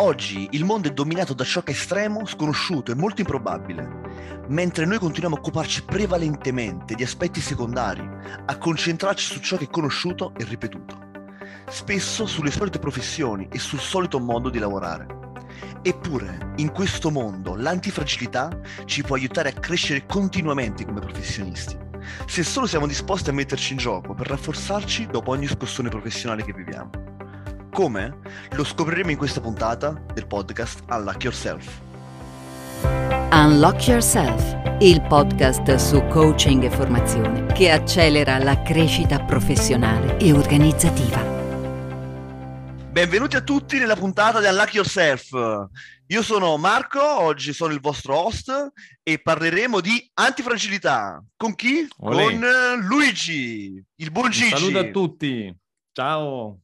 Oggi il mondo è dominato da è estremo, sconosciuto e molto improbabile, mentre noi continuiamo a occuparci prevalentemente di aspetti secondari, a concentrarci su ciò che è conosciuto e ripetuto, spesso sulle solite professioni e sul solito modo di lavorare. Eppure, in questo mondo, l'antifragilità ci può aiutare a crescere continuamente come professionisti, se solo siamo disposti a metterci in gioco per rafforzarci dopo ogni scossone professionale che viviamo. Come? Lo scopriremo in questa puntata del podcast Unlock Yourself. Unlock Yourself, il podcast su coaching e formazione che accelera la crescita professionale e organizzativa. Benvenuti a tutti nella puntata di Unlock Yourself. Io sono Marco, oggi sono il vostro host e parleremo di antifragilità. Con chi? Olè. Con eh, Luigi, il buon Gigi. Saluto a tutti. Ciao.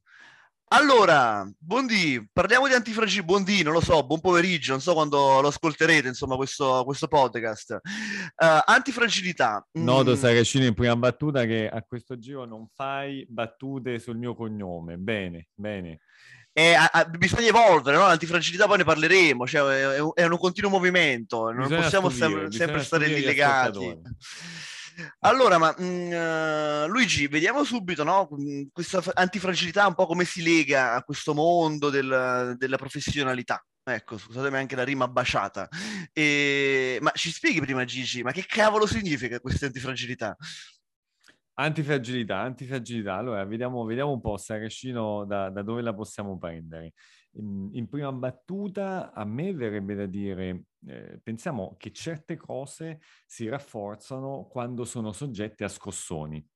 Allora, buondì, parliamo di antifragilità, buondì, non lo so, buon pomeriggio, non so quando lo ascolterete, insomma, questo, questo podcast. Uh, antifragilità. Noto Mm, Saracino in prima battuta che a questo giro non fai battute sul mio cognome. Bene, bene. è- a- a- bisogna evolvere, no? L'antifragilità poi ne parleremo, cioè è, è un- è un continuo movimento, non Bisogna possiamo stupire, sem- sempre stare lì legati. Allora, ma mm, eh, Luigi, vediamo subito, no? Mm, Questa antifragilità un po' come si lega a questo mondo del- della professionalità. Ecco, scusatemi anche la rima baciata. E- Ma ci spieghi prima, Gigi, ma che cavolo significa questa antifragilità? Antifragilità, antifragilità. Allora, vediamo, vediamo un po', Saracino, da, da dove la possiamo prendere. In, in prima battuta, a me verrebbe da dire, eh, pensiamo che certe cose si rafforzano quando sono soggette a scossoni.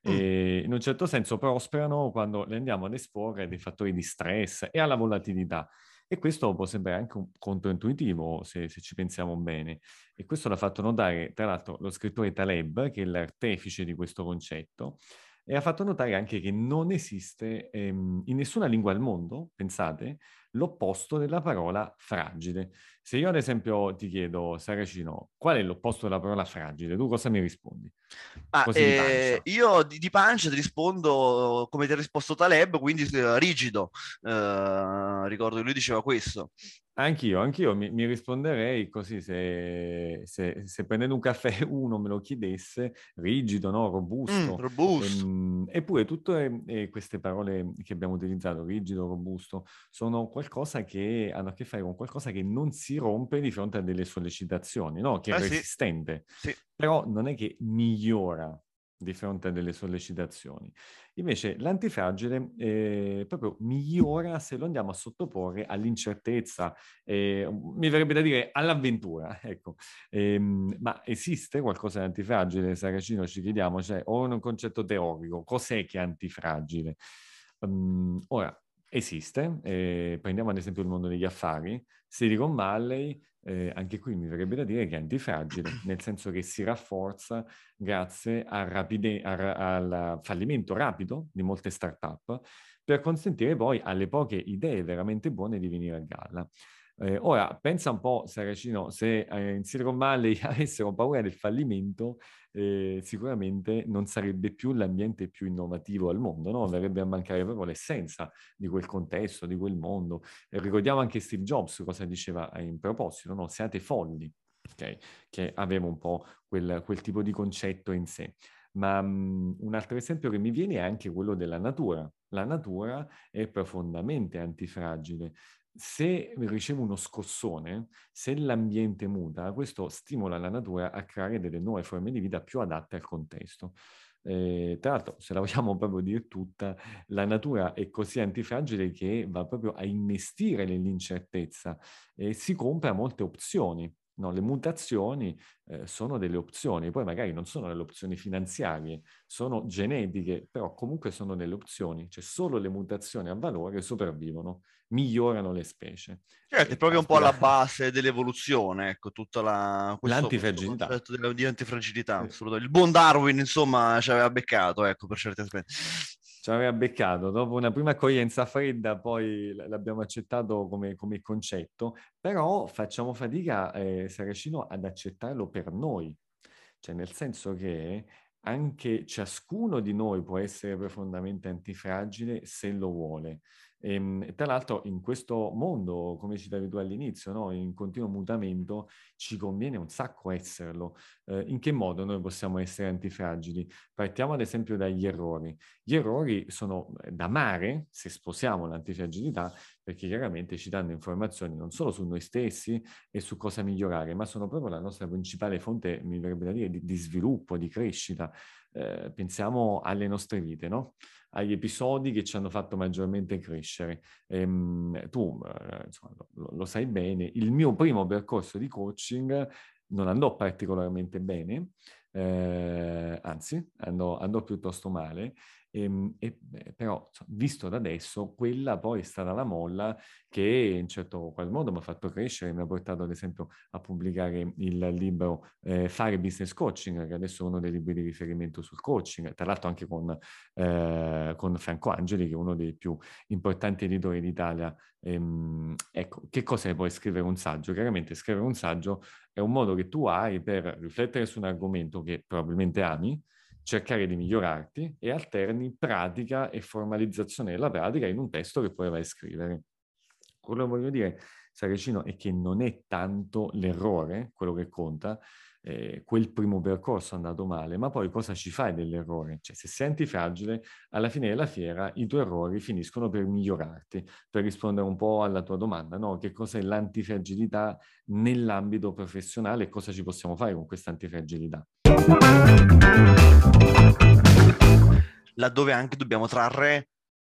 E in un certo senso prosperano quando le andiamo ad esporre a dei fattori di stress e alla volatilità. E questo può sembrare anche un controintuitivo se, se ci pensiamo bene. E questo l'ha fatto notare, tra l'altro, lo scrittore Taleb, che è l'artefice di questo concetto, e ha fatto notare anche che non esiste ehm, in nessuna lingua al mondo, pensate, l'opposto della parola fragile. Se io ad esempio ti chiedo, Saracino, qual è l'opposto della parola fragile? Tu cosa mi rispondi? Ah, di eh, pancia. io di, di pancia ti rispondo come ti ha risposto Taleb, quindi eh, rigido. Eh, ricordo che lui diceva questo. Anch'io, anch'io mi, mi risponderei così se, se- se prendendo un caffè uno me lo chiedesse, rigido, no? Mm, robusto. robusto. Ehm, eppure tutte eh, queste parole che abbiamo utilizzato, rigido, robusto, sono qualcosa che hanno a che fare con qualcosa che non si rompe di fronte a delle sollecitazioni, no? Che è Eh sì. resistente, Sì. però non è che migliora di fronte a delle sollecitazioni. Invece l'antifragile eh, proprio migliora se lo andiamo a sottoporre all'incertezza, eh, mi verrebbe da dire all'avventura, ecco. Ehm, ma esiste qualcosa di antifragile, Saracino? Ci chiediamo, cioè, o un concetto teorico, cos'è che è antifragile? Ehm, ora, esiste, eh, prendiamo ad esempio il mondo degli affari, Silicon Valley, eh, anche qui mi verrebbe da dire che è antifragile, nel senso che si rafforza grazie al, rapide- al al fallimento rapido di molte start-up per consentire poi alle poche idee veramente buone di venire a galla. Eh, ora, pensa un po', Saracino, se eh, in Silicon Valley avessero paura del fallimento, eh, sicuramente non sarebbe più l'ambiente più innovativo al mondo, no? Verrebbe a mancare proprio l'essenza di quel contesto, di quel mondo. E ricordiamo anche Steve Jobs cosa diceva eh, in proposito, no? Siate folli, ok? Che aveva un po' quel, quel tipo di concetto in sé. Ma mh, un altro esempio che mi viene è anche quello della natura. La natura è profondamente antifragile. Se riceve uno scossone, se l'ambiente muta, questo stimola la natura a creare delle nuove forme di vita più adatte al contesto. Eh, tra l'altro, se la vogliamo proprio dire tutta, la natura è così antifragile che va proprio a investire nell'incertezza e si compra molte opzioni. No, le mutazioni eh, sono delle opzioni, poi magari non sono delle opzioni finanziarie, sono genetiche, però comunque sono delle opzioni, cioè solo le mutazioni a valore sopravvivono, migliorano le specie. Certo, è E proprio un po' alla base dell'evoluzione, ecco, tutta la, questo, questo L'antifragilità. della- di antifragilità, Sì. assolutamente. Il buon Darwin, insomma, ci aveva beccato, ecco, per certi aspetti. Ci aveva beccato, dopo una prima accoglienza fredda poi l'abbiamo accettato come, come concetto, però facciamo fatica, eh, Saracino, ad accettarlo per noi, cioè nel senso che anche ciascuno di noi può essere profondamente antifragile se lo vuole. E, ehm, tra l'altro in questo mondo, come citavi tu all'inizio, no? in continuo mutamento, ci conviene un sacco esserlo. Eh, in che modo noi possiamo essere antifragili? Partiamo ad esempio dagli errori. Gli errori sono eh, da amare, se sposiamo l'antifragilità, perché chiaramente ci danno informazioni non solo su noi stessi e su cosa migliorare, ma sono proprio la nostra principale fonte, mi verrebbe da dire, di, di sviluppo, di crescita. Eh, pensiamo alle nostre vite, no? Agli episodi che ci hanno fatto maggiormente crescere. Ehm, tu eh, insomma, lo, lo, sai bene, il mio primo percorso di coaching non andò particolarmente bene, eh, anzi andò, andò piuttosto male e, ehm, e, però, visto da adesso, quella poi è stata la molla che in certo qual modo mi ha fatto crescere, mi ha portato ad esempio a pubblicare il libro eh, Fare Business Coaching, che adesso è uno dei libri di riferimento sul coaching, tra l'altro anche con, eh, con Franco Angeli, che è uno dei più importanti editori d'Italia. Ehm, ecco, che cos'è poi scrivere un saggio? Chiaramente scrivere un saggio è un modo che tu hai per riflettere su un argomento che probabilmente ami, cercare di migliorarti e alterni pratica e formalizzazione della pratica in un testo che poi vai a scrivere. Quello che voglio dire, Saracino, è che non è tanto l'errore quello che conta, eh, quel primo percorso è andato male, ma poi cosa ci fai dell'errore? Cioè, se senti fragile, alla fine della fiera i tuoi errori finiscono per migliorarti, per rispondere un po' alla tua domanda, no? Che cos'è l'antifragilità nell'ambito professionale e cosa ci possiamo fare con questa antifragilità? Laddove anche dobbiamo trarre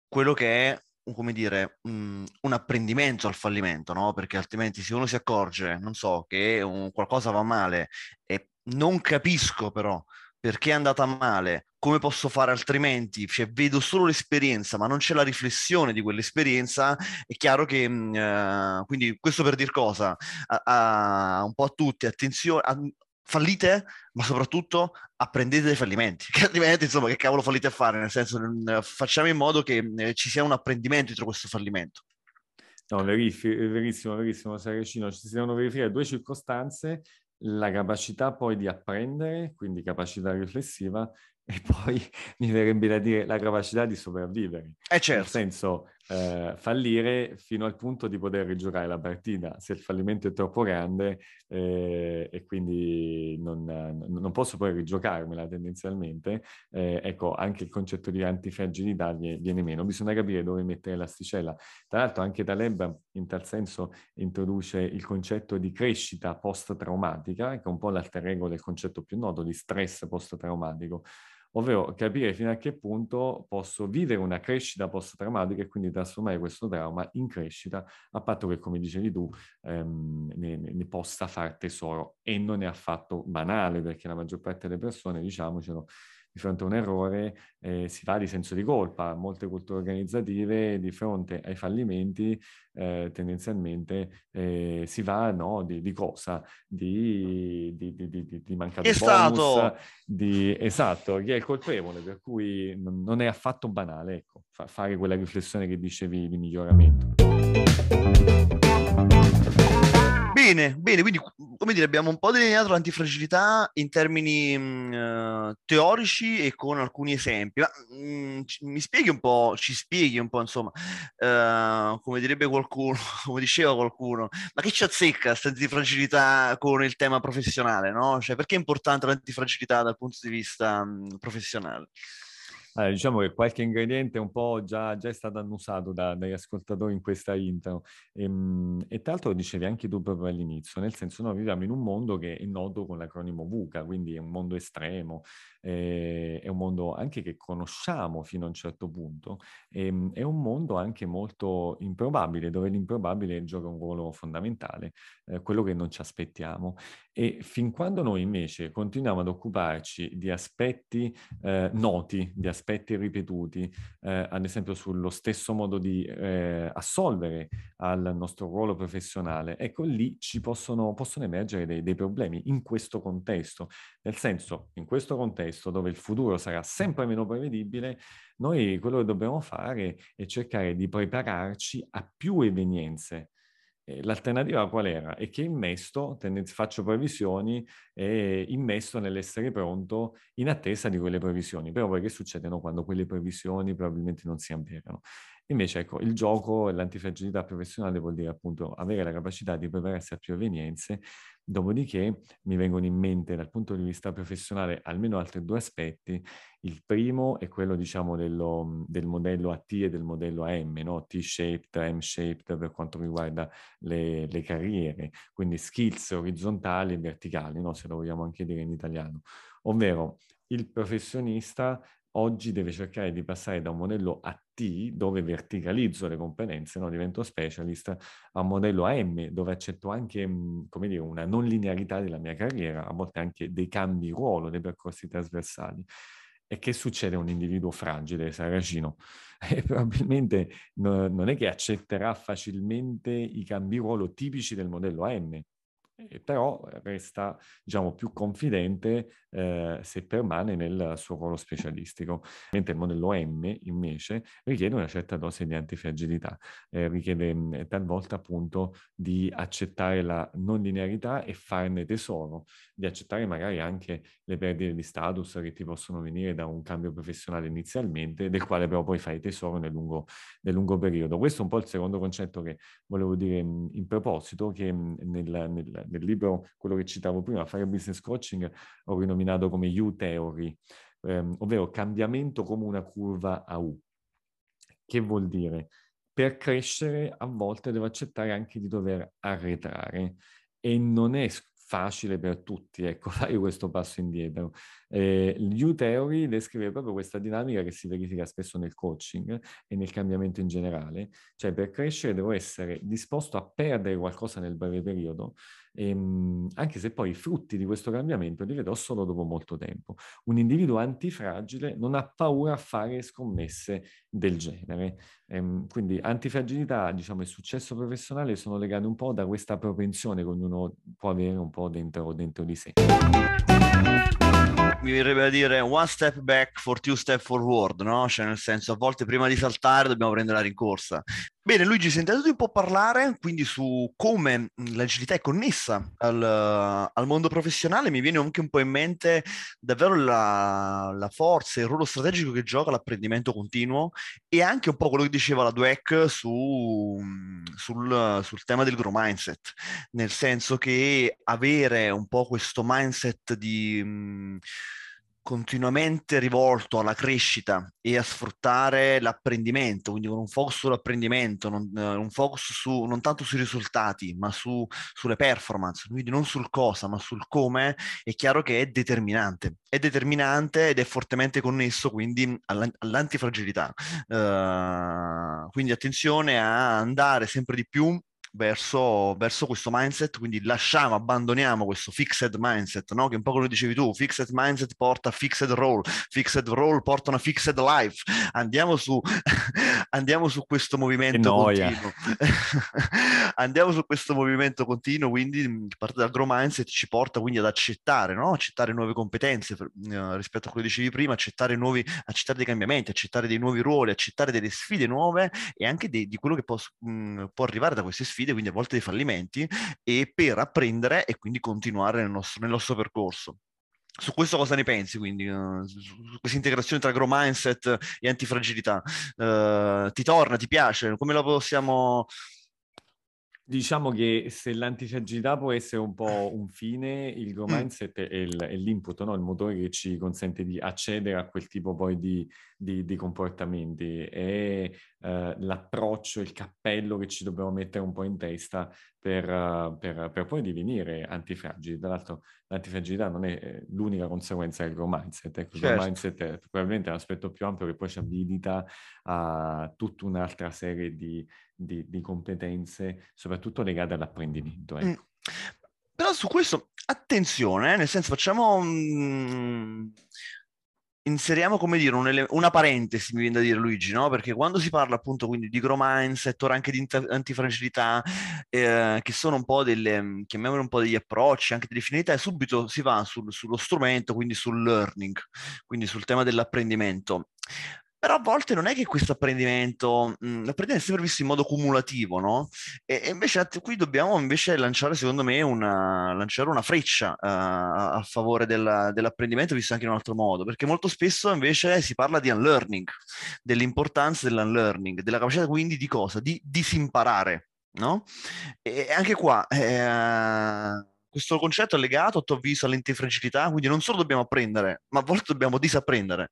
quello che è come dire, un, un apprendimento al fallimento, no? Perché altrimenti se uno si accorge, non so, che un, qualcosa va male e non capisco però perché è andata male, come posso fare altrimenti, cioè vedo solo l'esperienza ma non c'è la riflessione di quell'esperienza, è chiaro che, uh, quindi questo per dir cosa, a, a, un po' a tutti, attenzione, a, fallite, ma soprattutto apprendete dai fallimenti, che altrimenti insomma che cavolo fallite a fare, nel senso facciamo in modo che eh, ci sia un apprendimento dietro questo fallimento. No, verissimo, verissimo, verissimo, Saracino. Ci si devono verificare due circostanze, la capacità poi di apprendere, quindi capacità riflessiva, e poi mi verrebbe da dire la capacità di sopravvivere. Eh certo. Nel senso, eh, fallire fino al punto di poter rigiocare la partita. Se il fallimento è troppo grande eh, e quindi non, non, posso poi rigiocarmela tendenzialmente, eh, ecco, anche il concetto di antifragilità viene meno. Bisogna capire dove mettere l'asticella. Tra l'altro anche Taleb in tal senso introduce il concetto di crescita post-traumatica, che è un po' l'alter ego del concetto più noto di stress post-traumatico ovvero capire fino a che punto posso vivere una crescita post-traumatica e quindi trasformare questo trauma in crescita, a patto che, come dicevi tu, ehm, ne, ne, possa far tesoro. E non è affatto banale, perché la maggior parte delle persone, diciamocelo, di fronte a un errore eh, si va di senso di colpa. Molte culture organizzative di fronte ai fallimenti eh, tendenzialmente eh, si va no, di, di cosa? Di, di, di, di mancato è bonus, stato... di esatto, chi è il colpevole, per cui non, è affatto banale ecco, fa, fare quella riflessione che dicevi di miglioramento. Bene, bene, quindi come dire, abbiamo un po' delineato l'antifragilità in termini mh, mm, teorici e con alcuni esempi. Ma, mh, mm, mi spieghi un po', ci spieghi un po', insomma, uh, come direbbe qualcuno, come diceva qualcuno, ma che ci azzecca questa antifragilità con il tema professionale, no? Cioè, perché è importante l'antifragilità dal punto di vista mh, mm, professionale? Allora, diciamo che qualche ingrediente un po' già, già è stato annusato da, dagli ascoltatori in questa intro e, ehm, e, tra l'altro lo dicevi anche tu proprio all'inizio, nel senso noi viviamo in un mondo che è noto con l'acronimo VUCA, quindi è un mondo estremo, eh, è un mondo anche che conosciamo fino a un certo punto, e, ehm, è un mondo anche molto improbabile, dove l'improbabile gioca un ruolo fondamentale, eh, quello che non ci aspettiamo. E fin quando noi invece continuiamo ad occuparci di aspetti eh, noti, di aspetti ripetuti, eh, ad esempio sullo stesso modo di eh, assolvere al nostro ruolo professionale, ecco lì ci possono, possono emergere dei, dei problemi in questo contesto. Nel senso, in questo contesto dove il futuro sarà sempre meno prevedibile, noi quello che dobbiamo fare è cercare di prepararci a più evenienze l'alternativa qual era? È che investo, faccio previsioni e investo nell'essere pronto in attesa di quelle previsioni. Però poi che succedono quando quelle previsioni probabilmente non si avverano? Invece, ecco, il gioco, l'antifragilità professionale vuol dire appunto avere la capacità di prepararsi a più evenienze, dopodiché mi vengono in mente dal punto di vista professionale almeno altri due aspetti. Il primo è quello, diciamo, dello, del modello AT e del modello AM, no? T-shaped, M-shaped per quanto riguarda le, le carriere, quindi skills orizzontali e verticali, no? se lo vogliamo anche dire in italiano. Ovvero il professionista oggi deve cercare di passare da un modello AT, dove verticalizzo le competenze, no? divento specialist, a un modello AM, dove accetto anche, mhmm, dire, una non linearità della mia carriera, a volte anche dei cambi ruolo, dei percorsi trasversali. E che succede a un individuo fragile, Saracino? E probabilmente no, non è che accetterà facilmente i cambi ruolo tipici del modello AM, eh, però resta diciamo, più confidente eh, se permane nel suo ruolo specialistico. Mentre il modello M invece richiede una certa dose di antifragilità, eh, richiede mm, talvolta appunto di accettare la non linearità e farne tesoro, di accettare magari anche le perdite di status che ti possono venire da un cambio professionale inizialmente, del quale però poi fai tesoro nel lungo, nel lungo periodo. Questo è un po' il secondo concetto che volevo dire mm, in proposito, che mh, nel, nel nel libro, quello che citavo prima, Fire Business Coaching, ho rinominato come U-Theory, ehm, ovvero cambiamento come una curva a U. Che vuol dire? Per crescere a volte devo accettare anche di dover arretrare e non è facile per tutti, ecco, fare questo passo indietro. Eh, U-Theory descrive proprio questa dinamica che si verifica spesso nel coaching e nel cambiamento in generale, cioè per crescere devo essere disposto a perdere qualcosa nel breve periodo, ehm, anche se poi i frutti di questo cambiamento li vedrò solo dopo molto tempo. Un individuo antifragile non ha paura a fare scommesse del genere. Ehm, quindi antifragilità, diciamo, e successo professionale sono legati un po' da questa propensione che ognuno può avere un po' dentro, dentro di sé mi verrebbe a dire one step back for two step forward, no? Cioè nel senso a volte prima di saltare dobbiamo prendere la rincorsa. Bene, Luigi, sentendo un po' parlare quindi su come l'agilità è connessa al, al, mondo professionale, mi viene anche un po' in mente davvero la, la forza, il ruolo strategico che gioca l'apprendimento continuo e anche un po' quello che diceva la Dweck su, sul, sul tema del grow mindset, nel senso che avere un po' questo mindset di continuamente rivolto alla crescita e a sfruttare l'apprendimento, quindi con un focus sull'apprendimento, non, uh, un focus su, non tanto sui risultati, ma su, sulle performance, quindi non sul cosa, ma sul come, è chiaro che è determinante. È determinante ed è fortemente connesso quindi all'antifragilità. Uh, quindi attenzione a andare sempre di più verso, verso, questo mindset, quindi lasciamo, abbandoniamo questo fixed mindset, no? che un po' come dicevi tu, fixed mindset porta a fixed role, fixed role porta a una fixed life, andiamo su, andiamo su questo movimento continuo, andiamo su questo movimento continuo, quindi parte dal grow mindset ci porta quindi ad accettare, no? accettare nuove competenze uh, rispetto a quello che dicevi prima, accettare, nuovi, accettare dei cambiamenti, accettare dei nuovi ruoli, accettare delle sfide nuove e anche di, di quello che può, mh, può arrivare da queste sfide sfide, quindi a volte dei fallimenti, e per apprendere e quindi continuare nel nostro, nel nostro percorso. Su questo cosa ne pensi, quindi, uh, su questa integrazione tra grow mindset e antifragilità? Uh, ti torna, ti piace? Come la possiamo Diciamo che se l'antifragilità può essere un po' un fine, il grow mindset è, il, è l'input, no? il motore che ci consente di accedere a quel tipo poi di, di, di comportamenti. È uh, l'approccio, il cappello che ci dobbiamo mettere un po' in testa per, uh, per, per poi divenire antifragili. Tra l'altro l'antifragilità non è eh, l'unica conseguenza del grow mindset. Ecco, il certo. grow mindset è probabilmente l'aspetto più ampio che poi ci abilita a tutta un'altra serie di di, di competenze, soprattutto legate all'apprendimento. Ecco. Mm. Però su questo, attenzione, eh, nel senso facciamo... Mm, inseriamo, come dire, un una parentesi, mi viene da dire Luigi, no? Perché quando si parla appunto quindi di grow mindset, ora anche di antifragilità, eh, che sono un po' delle, chiamiamole un po' degli approcci, anche delle finalità, e subito si va sul, sullo strumento, quindi sul learning, quindi sul tema dell'apprendimento. Però a volte non è che questo apprendimento, mh, l'apprendimento è sempre visto in modo cumulativo, no? E, e invece qui dobbiamo invece lanciare, secondo me, una, lanciare una freccia uh, a favore del, dell'apprendimento, visto anche in un altro modo, perché molto spesso invece si parla di unlearning, dell'importanza dell'unlearning, della capacità quindi di cosa? Di disimparare, no? E anche qua... Eh, questo concetto è legato a tuo avviso all'antifragilità, quindi non solo dobbiamo apprendere, ma a volte dobbiamo disapprendere.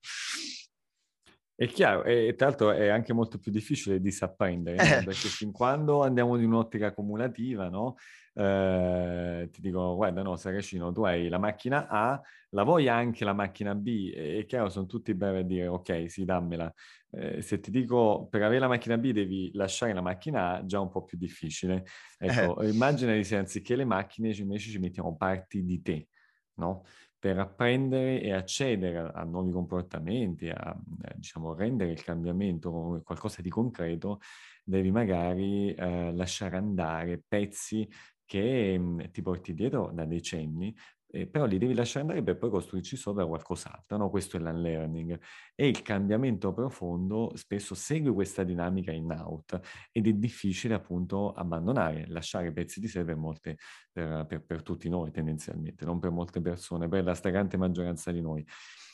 È chiaro, e tra l'altro è anche molto più difficile disapprendere, no? Eh. perché fin quando andiamo in un'ottica cumulativa, no? eh, ti dico, guarda, no, Saracino, tu hai la macchina A, la vuoi anche la macchina B? È chiaro, sono tutti bravi a dire, ok, sì, dammela. Eh, se ti dico, per avere la macchina B devi lasciare la macchina A, già un po' più difficile. Ecco, eh. immagina se anziché le macchine invece ci mettiamo parti di te, no? Per apprendere e accedere a, a nuovi comportamenti, a, a diciamo, rendere il cambiamento qualcosa di concreto, devi magari eh, lasciare andare pezzi che mh, mhmm, ti porti dietro da decenni, eh, però li devi lasciare andare per poi costruirci sopra qualcos'altro, no? Questo è l'unlearning. E il cambiamento profondo spesso segue questa dinamica in-out ed è difficile appunto abbandonare, lasciare pezzi di sé per, molte, per, per, per tutti noi tendenzialmente, non per molte persone, per la stragrande maggioranza di noi.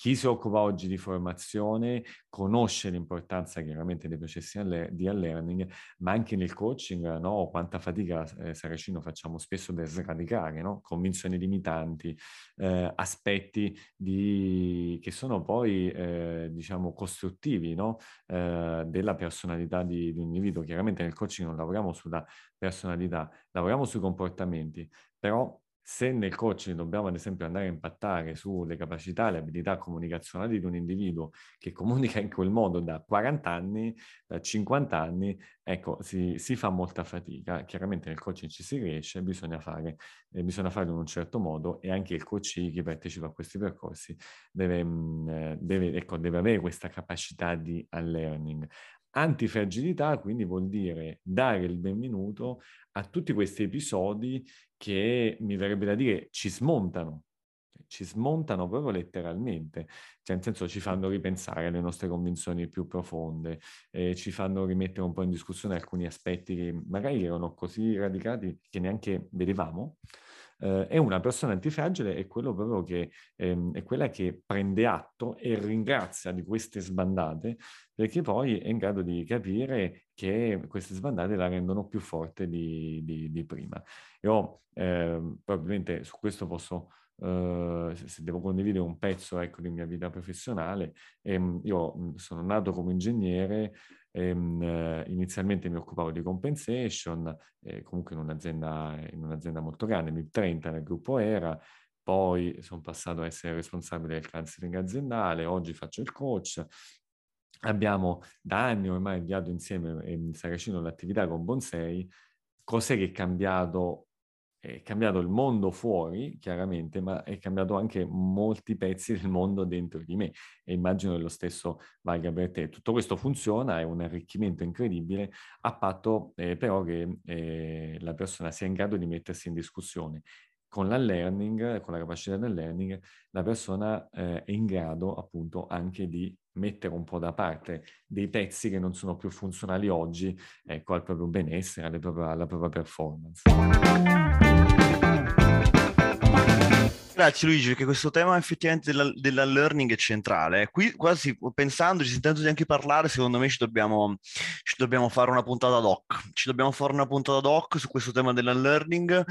Chi si occupa oggi di formazione conosce l'importanza chiaramente dei processi di unlearning, ma anche nel coaching, no? quanta fatica, eh, Saracino, facciamo spesso per sradicare, no? convinzioni limitanti, eh, aspetti di... che sono poi, eh, diciamo, costruttivi no? Eh, della personalità di, di un individuo. Chiaramente nel coaching non lavoriamo sulla personalità, lavoriamo sui comportamenti, però se nel coaching dobbiamo ad esempio andare a impattare sulle capacità le abilità comunicazionali di un individuo che comunica in quel modo da 40 anni, da 50 anni, ecco, si, si fa molta fatica. Chiaramente nel coaching ci si riesce, bisogna, fare, eh, bisogna farlo in un certo modo e anche il coach che partecipa a questi percorsi deve, mm, deve, ecco, deve avere questa capacità di unlearning. Antifragilità quindi vuol dire dare il benvenuto a tutti questi episodi che mi verrebbe da dire ci smontano, ci smontano proprio letteralmente, cioè nel senso ci fanno ripensare alle nostre convinzioni più profonde, eh, ci fanno rimettere un po' in discussione alcuni aspetti che magari erano così radicati che neanche vedevamo eh, e una persona antifragile è, che, ehm, è quella che prende atto e ringrazia di queste sbandate perché poi è in grado di capire che queste sbandate la rendono più forte di, di, di prima. Io eh, probabilmente su questo posso Uh, se devo condividere un pezzo ecco, di mia vita professionale, ehm, io sono nato come ingegnere, Ehm, eh, inizialmente mi occupavo di compensation, eh, comunque in un'azienda, in un'azienda molto grande, nel 30 nel gruppo ERA, poi sono passato a essere responsabile del counseling aziendale, oggi faccio il coach. Abbiamo da anni ormai avviato insieme in Saracino l'attività con Bonsei. Cos'è che è cambiato è cambiato il mondo fuori, chiaramente, ma è cambiato anche molti pezzi del mondo dentro di me e immagino che lo stesso valga per te. Tutto questo funziona, è un arricchimento incredibile, a patto eh, però che eh, la persona sia in grado di mettersi in discussione. Con la learning, con la capacità del learning, la persona eh, è in grado appunto anche di mettere un po' da parte dei pezzi che non sono più funzionali oggi ecco, al proprio benessere, proprie, alla propria performance. Grazie Luigi, perché questo tema effettivamente della, della learning è centrale. Qui quasi pensandoci, sentendoci anche parlare, secondo me ci dobbiamo, ci dobbiamo fare una puntata ad hoc. Ci dobbiamo fare una puntata ad hoc su questo tema della learning,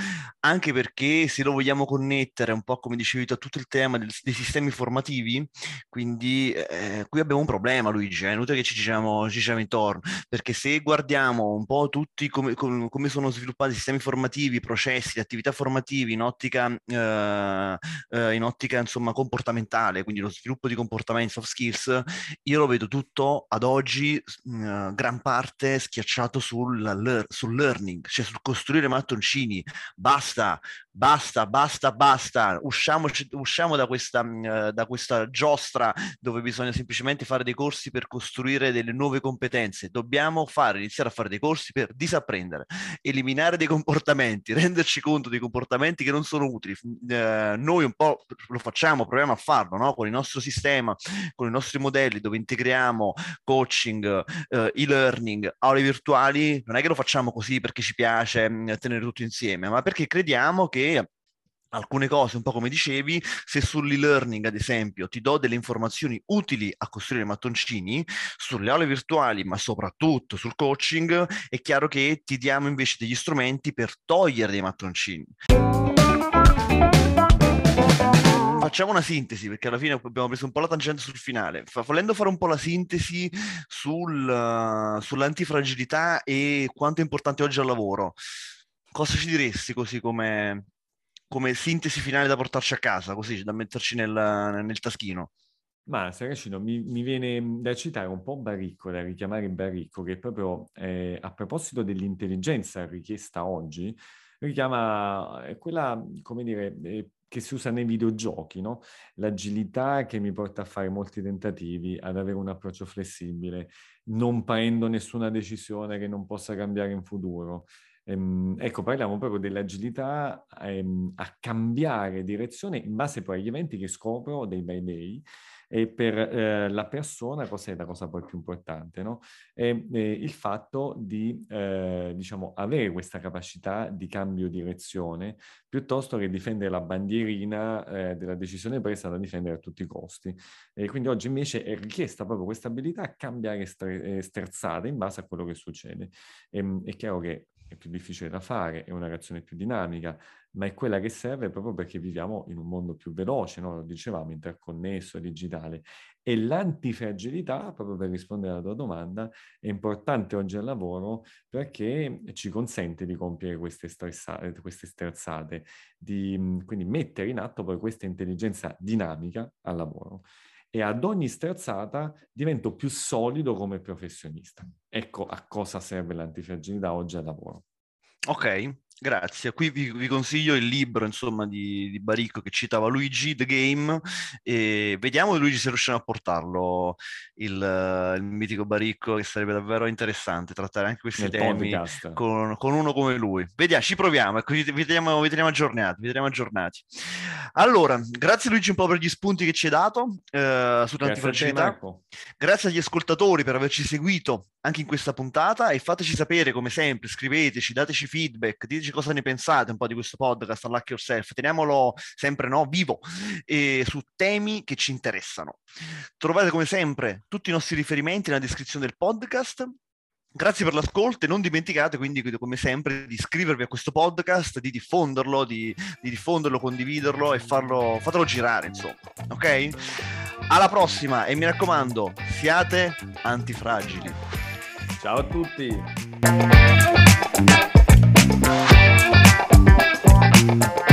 anche perché se lo vogliamo connettere un po' come dicevi tu a tutto il tema del, dei sistemi formativi, quindi eh, qui abbiamo un problema Luigi, è inutile che ci diciamo, ci diciamo intorno, perché se guardiamo un po' tutti come, come, come sono sviluppati i sistemi formativi, processi, attività formativi in ottica... Eh, eh, in ottica insomma comportamentale, quindi lo sviluppo di comportamenti, soft skills, io lo vedo tutto ad oggi mh, mm, gran parte schiacciato sul, sul learning, cioè sul costruire mattoncini. Basta, basta, basta, basta, usciamo, usciamo da, questa, uh, da questa giostra dove bisogna semplicemente fare dei corsi per costruire delle nuove competenze. Dobbiamo fare, iniziare a fare dei corsi per disapprendere, eliminare dei comportamenti, renderci conto dei comportamenti che non sono utili, uh, noi un po' lo facciamo, proviamo a farlo, no? Con il nostro sistema, con i nostri modelli dove integriamo coaching, eh, e-learning, aule virtuali, non è che lo facciamo così perché ci piace mh, tenere tutto insieme, ma perché crediamo che alcune cose, un po' come dicevi, se sull'e-learning, ad esempio, ti do delle informazioni utili a costruire mattoncini, sulle aule virtuali, ma soprattutto sul coaching, è chiaro che ti diamo invece degli strumenti per togliere dei mattoncini. Facciamo una sintesi, perché alla fine abbiamo preso un po' la tangente sul finale. volendo fare un po' la sintesi sul, uh, sull'antifragilità e quanto è importante oggi al lavoro, cosa ci diresti così come, come sintesi finale da portarci a casa, così da metterci nel, nel taschino. Ma Saracino, mi, mi, viene da citare un po' Baricco, da richiamare Baricco, che proprio eh, a proposito dell'intelligenza richiesta oggi, richiama eh, quella, come dire, eh, che si usa nei videogiochi, no? L'agilità che mi porta a fare molti tentativi, ad avere un approccio flessibile, non prendo nessuna decisione che non possa cambiare in futuro, Ehm, ecco, parliamo proprio dell'agilità ehm, a cambiare direzione in base poi agli eventi che scopro day by day e per eh, la persona cos'è la cosa poi più importante, no? È, è il fatto di, eh, diciamo, avere questa capacità di cambio direzione piuttosto che difendere la bandierina eh, della decisione presa da difendere a tutti i costi. E quindi oggi invece è richiesta proprio questa abilità a cambiare stre- eh, sterzate in base a quello che succede. E, ehm, è chiaro che è più difficile da fare, è una reazione più dinamica, ma è quella che serve proprio perché viviamo in un mondo più veloce, no? lo dicevamo, interconnesso, digitale. E l'antifragilità, proprio per rispondere alla tua domanda, è importante oggi al lavoro perché ci consente di compiere queste, stressate, queste sterzate, di quindi mettere in atto poi questa intelligenza dinamica al lavoro e ad ogni sterzata divento più solido come professionista. Ecco a cosa serve l'antifragilità oggi al lavoro. Ok, Grazie, qui vi, vi, consiglio il libro insomma, di, di, Baricco che citava Luigi, The Game, e vediamo Luigi se riusciamo a portarlo, il, il mitico Baricco, che sarebbe davvero interessante trattare anche questi Nel temi con, con, uno come lui. Vediamo, ci proviamo, ecco, vi, teniamo, vi, teniamo aggiornati, vi teniamo aggiornati. Allora, grazie Luigi un po' per gli spunti che ci hai dato eh, sull'antifragilità. Grazie agli ascoltatori per averci seguito anche in questa puntata e fateci sapere come sempre, scriveteci, dateci feedback, diteci cosa ne pensate un po' di questo podcast Unlock Yourself, teniamolo sempre no, vivo e su temi che ci interessano. Trovate come sempre tutti i nostri riferimenti nella descrizione del podcast. Grazie per l'ascolto e non dimenticate quindi come sempre di iscrivervi a questo podcast, di diffonderlo, di, di diffonderlo, condividerlo e farlo, fatelo girare insomma, ok? Alla prossima e mi raccomando, siate antifragili. Ciao a tutti! Bye.